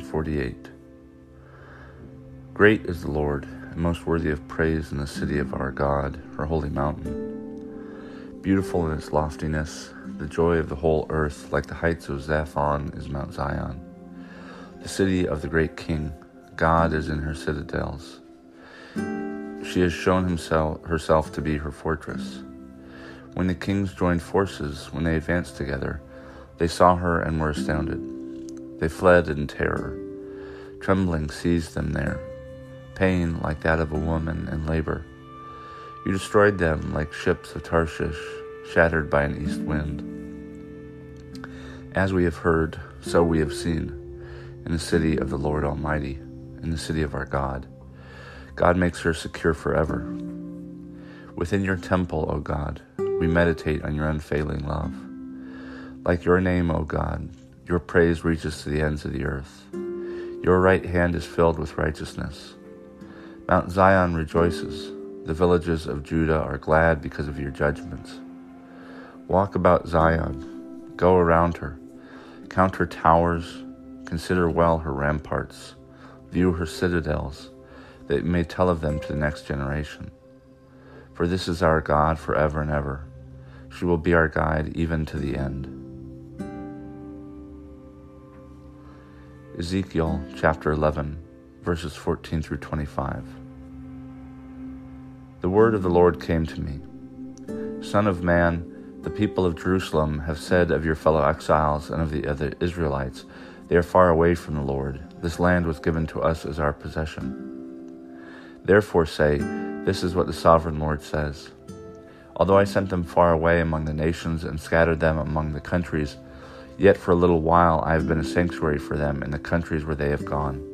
Psalm 48 Great is the Lord, and most worthy of praise in the city of our God, her holy mountain. Beautiful in its loftiness, the joy of the whole earth, like the heights of Zaphon, is Mount Zion. The city of the great King, God is in her citadels. She has shown himself, herself to be her fortress. When the kings joined forces, when they advanced together, they saw her and were astounded. They fled in terror. Trembling seized them there, pain like that of a woman in labor. You destroyed them like ships of Tarshish, shattered by an east wind. As we have heard, so we have seen, in the city of the Lord Almighty, in the city of our God. God makes her secure forever. Within your temple, O God, we meditate on your unfailing love. Like your name, O God, your praise reaches to the ends of the earth. Your right hand is filled with righteousness. Mount Zion rejoices. The villages of Judah are glad because of your judgments. Walk about Zion, go around her, count her towers, consider well her ramparts, view her citadels, that you may tell of them to the next generation. For this is our God forever and ever. She will be our guide even to the end. Ezekiel chapter 11, verses 14 through 25. The word of the Lord came to me Son of man, the people of Jerusalem have said of your fellow exiles and of the other Israelites, They are far away from the Lord. This land was given to us as our possession. Therefore say, This is what the sovereign Lord says. Although I sent them far away among the nations and scattered them among the countries, Yet for a little while I have been a sanctuary for them in the countries where they have gone.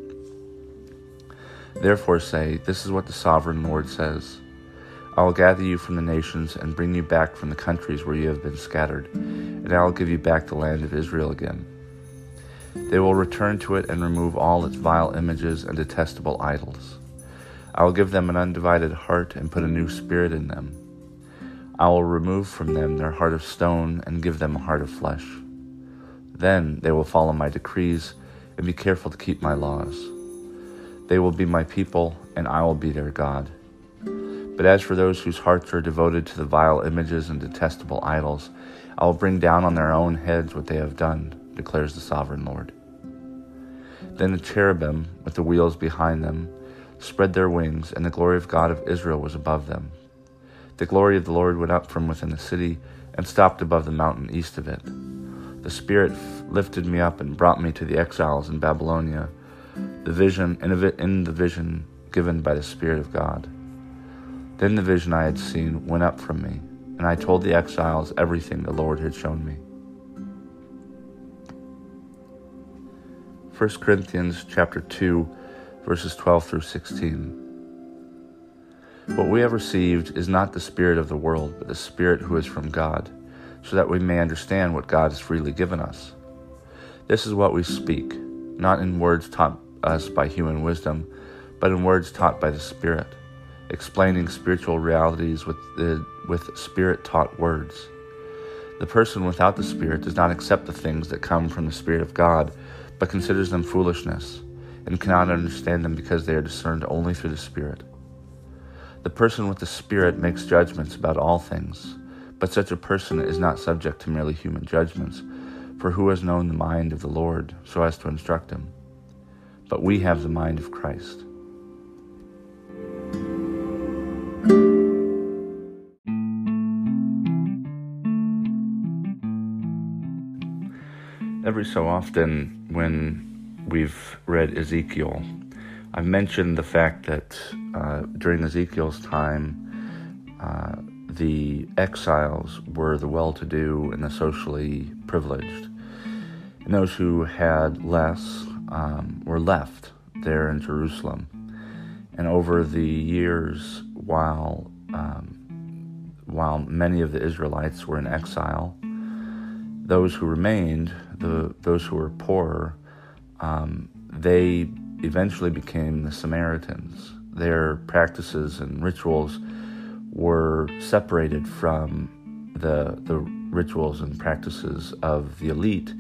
Therefore say, This is what the sovereign Lord says I will gather you from the nations and bring you back from the countries where you have been scattered, and I will give you back the land of Israel again. They will return to it and remove all its vile images and detestable idols. I will give them an undivided heart and put a new spirit in them. I will remove from them their heart of stone and give them a heart of flesh. Then they will follow my decrees and be careful to keep my laws. They will be my people, and I will be their God. But as for those whose hearts are devoted to the vile images and detestable idols, I will bring down on their own heads what they have done, declares the sovereign Lord. Then the cherubim, with the wheels behind them, spread their wings, and the glory of God of Israel was above them. The glory of the Lord went up from within the city and stopped above the mountain east of it. The Spirit lifted me up and brought me to the exiles in Babylonia, the vision in the vision given by the Spirit of God. Then the vision I had seen went up from me, and I told the exiles everything the Lord had shown me. 1 Corinthians chapter 2 verses 12 through 16. What we have received is not the spirit of the world, but the spirit who is from God so that we may understand what God has freely given us. This is what we speak, not in words taught us by human wisdom, but in words taught by the Spirit, explaining spiritual realities with, the, with Spirit taught words. The person without the Spirit does not accept the things that come from the Spirit of God, but considers them foolishness, and cannot understand them because they are discerned only through the Spirit. The person with the Spirit makes judgments about all things but such a person is not subject to merely human judgments, for who has known the mind of the Lord so as to instruct him? But we have the mind of Christ. Every so often, when we've read Ezekiel, I've mentioned the fact that uh, during Ezekiel's time, uh, the exiles were the well to do and the socially privileged. And those who had less um, were left there in Jerusalem. And over the years, while um, while many of the Israelites were in exile, those who remained, the those who were poorer, um, they eventually became the Samaritans. Their practices and rituals were separated from the the rituals and practices of the elite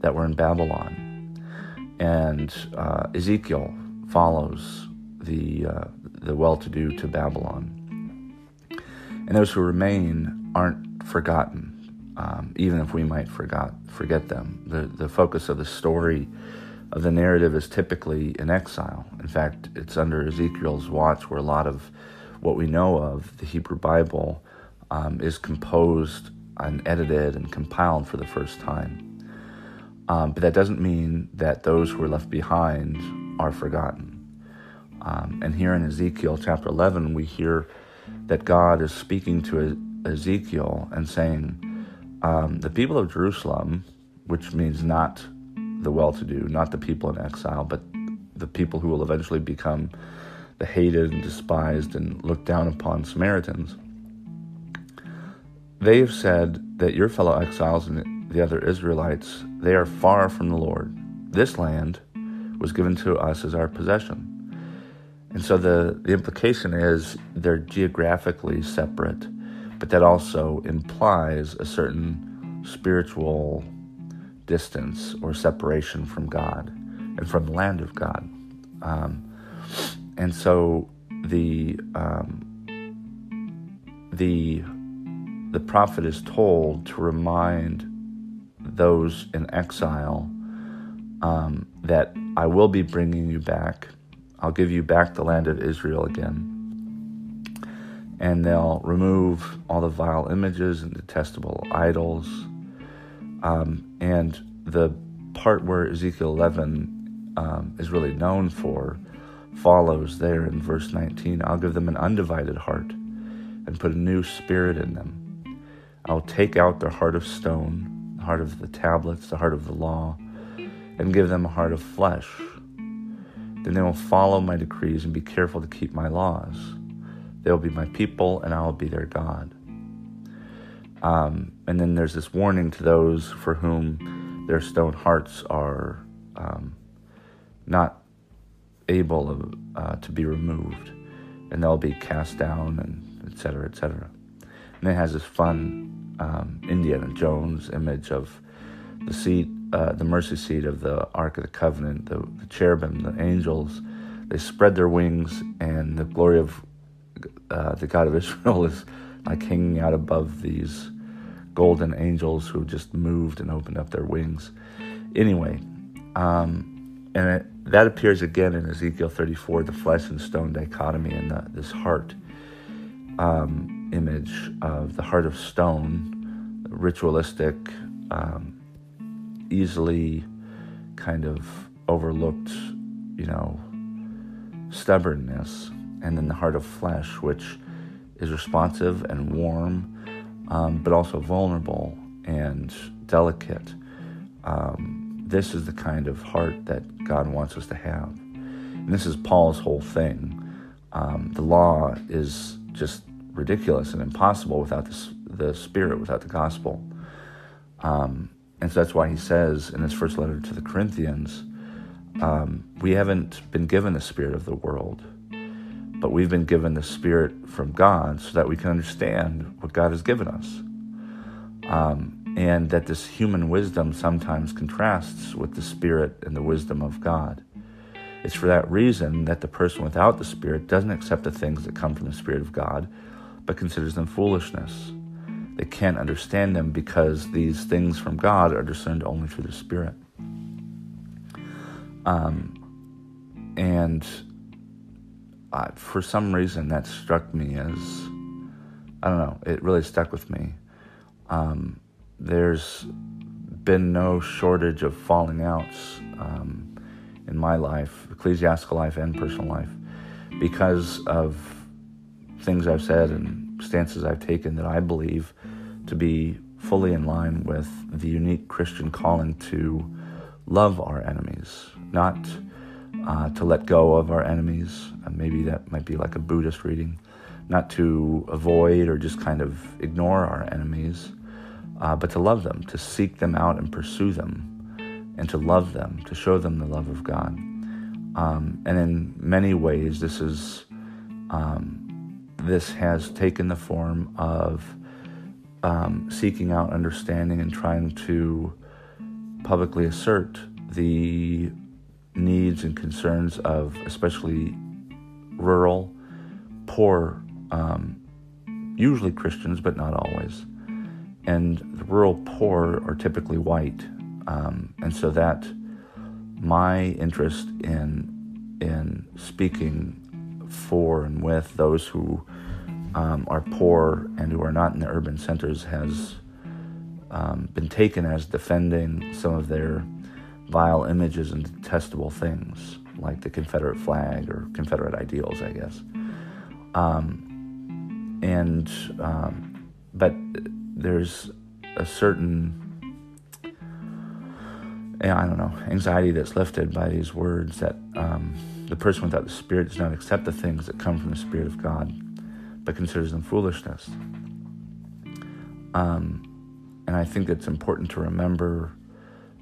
that were in Babylon. And uh, Ezekiel follows the uh, the well-to-do to Babylon, and those who remain aren't forgotten, um, even if we might forgot forget them. The the focus of the story of the narrative is typically in exile. In fact, it's under Ezekiel's watch where a lot of what we know of the Hebrew Bible um, is composed and edited and compiled for the first time. Um, but that doesn't mean that those who are left behind are forgotten. Um, and here in Ezekiel chapter 11, we hear that God is speaking to Ezekiel and saying, um, The people of Jerusalem, which means not the well to do, not the people in exile, but the people who will eventually become the hated and despised and looked down upon Samaritans, they have said that your fellow exiles and the other Israelites, they are far from the Lord. This land was given to us as our possession. And so the, the implication is they're geographically separate, but that also implies a certain spiritual distance or separation from God and from the land of God. Um, and so the um, the the prophet is told to remind those in exile um, that I will be bringing you back I'll give you back the land of Israel again. And they'll remove all the vile images and detestable idols. Um, and the part where Ezekiel 11 um, is really known for follows there in verse 19 I'll give them an undivided heart and put a new spirit in them. I'll take out their heart of stone, the heart of the tablets, the heart of the law, and give them a heart of flesh then they will follow my decrees and be careful to keep my laws. They will be my people, and I will be their God. Um, and then there's this warning to those for whom their stone hearts are um, not able uh, to be removed, and they'll be cast down, and etc. etc. And it has this fun um, Indiana Jones image of the seat uh, the mercy seat of the Ark of the Covenant, the, the, cherubim, the angels, they spread their wings, and the glory of uh, the God of Israel is like hanging out above these golden angels who just moved and opened up their wings. Anyway, um, and it, that appears again in Ezekiel 34, the flesh and stone dichotomy, and the, this heart um, image of the heart of stone, ritualistic. Um, easily kind of overlooked, you know, stubbornness, and then the heart of flesh, which is responsive and warm, um, but also vulnerable and delicate. Um, this is the kind of heart that God wants us to have. And this is Paul's whole thing. Um, the law is just ridiculous and impossible without the, the Spirit, without the gospel. Um, and so that's why he says in his first letter to the Corinthians, um, we haven't been given the spirit of the world, but we've been given the spirit from God so that we can understand what God has given us. Um, and that this human wisdom sometimes contrasts with the spirit and the wisdom of God. It's for that reason that the person without the spirit doesn't accept the things that come from the spirit of God, but considers them foolishness they can't understand them because these things from God are discerned only through the Spirit. Um, and uh, for some reason, that struck me as I don't know, it really stuck with me. Um, there's been no shortage of falling outs um, in my life, ecclesiastical life and personal life, because of things I've said and stances I've taken that I believe to be fully in line with the unique Christian calling to love our enemies, not uh, to let go of our enemies. Uh, maybe that might be like a Buddhist reading, not to avoid or just kind of ignore our enemies, uh, but to love them, to seek them out and pursue them, and to love them, to show them the love of God. Um, and in many ways, this is um, this has taken the form of um, seeking out understanding and trying to publicly assert the needs and concerns of especially rural, poor, um, usually Christians, but not always. And the rural poor are typically white. Um, and so that my interest in in speaking for and with those who um, are poor and who are not in the urban centers has um, been taken as defending some of their vile images and detestable things, like the Confederate flag or Confederate ideals, I guess. Um, and um, but there's a certain I don't know anxiety that's lifted by these words that um, the person without the Spirit does not accept the things that come from the Spirit of God, but considers them foolishness. Um, and I think it's important to remember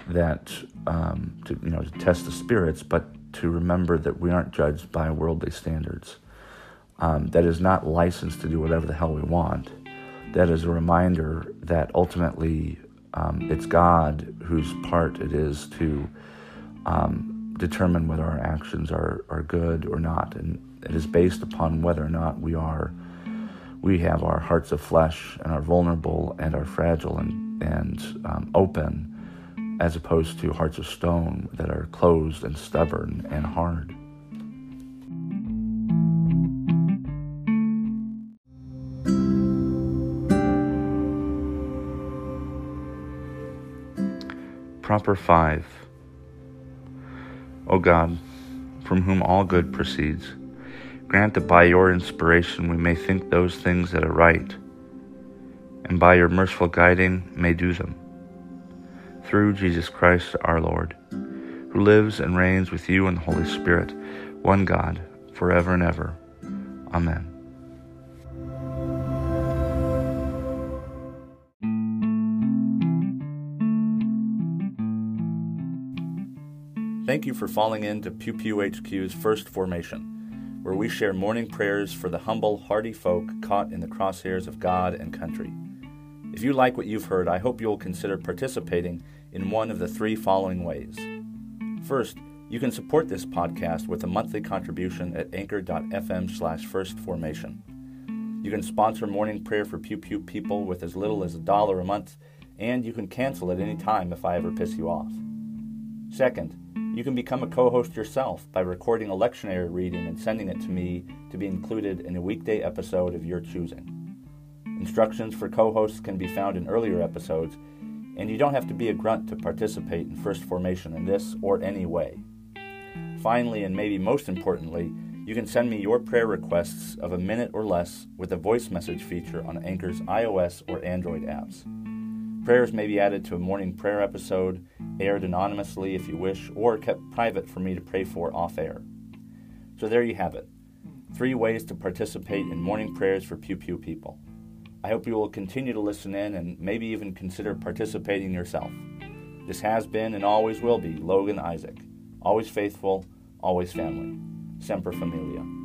that um, to you know to test the spirits, but to remember that we aren't judged by worldly standards. Um, that is not licensed to do whatever the hell we want. That is a reminder that ultimately um, it's God whose part it is to um, determine whether our actions are, are good or not, and it is based upon whether or not we are we have our hearts of flesh and are vulnerable and are fragile and and um, open as opposed to hearts of stone that are closed and stubborn and hard. Proper 5. O God, from whom all good proceeds, grant that by your inspiration we may think those things that are right, and by your merciful guiding may do them through Jesus Christ our Lord, who lives and reigns with you in the Holy Spirit, one God, forever and ever. Amen. Thank you for falling into Pew Pew HQ's first formation, where we share morning prayers for the humble, hardy folk caught in the crosshairs of God and country. If you like what you've heard, I hope you'll consider participating in one of the three following ways. First, you can support this podcast with a monthly contribution at anchor.fm slash firstformation. You can sponsor morning prayer for Pew Pew people with as little as a dollar a month, and you can cancel at any time if I ever piss you off. Second, you can become a co host yourself by recording a lectionary reading and sending it to me to be included in a weekday episode of your choosing. Instructions for co hosts can be found in earlier episodes, and you don't have to be a grunt to participate in First Formation in this or any way. Finally, and maybe most importantly, you can send me your prayer requests of a minute or less with a voice message feature on Anchor's iOS or Android apps. Prayers may be added to a morning prayer episode, aired anonymously if you wish, or kept private for me to pray for off air. So there you have it three ways to participate in morning prayers for Pew Pew people. I hope you will continue to listen in and maybe even consider participating yourself. This has been and always will be Logan Isaac. Always faithful, always family. Semper Familia.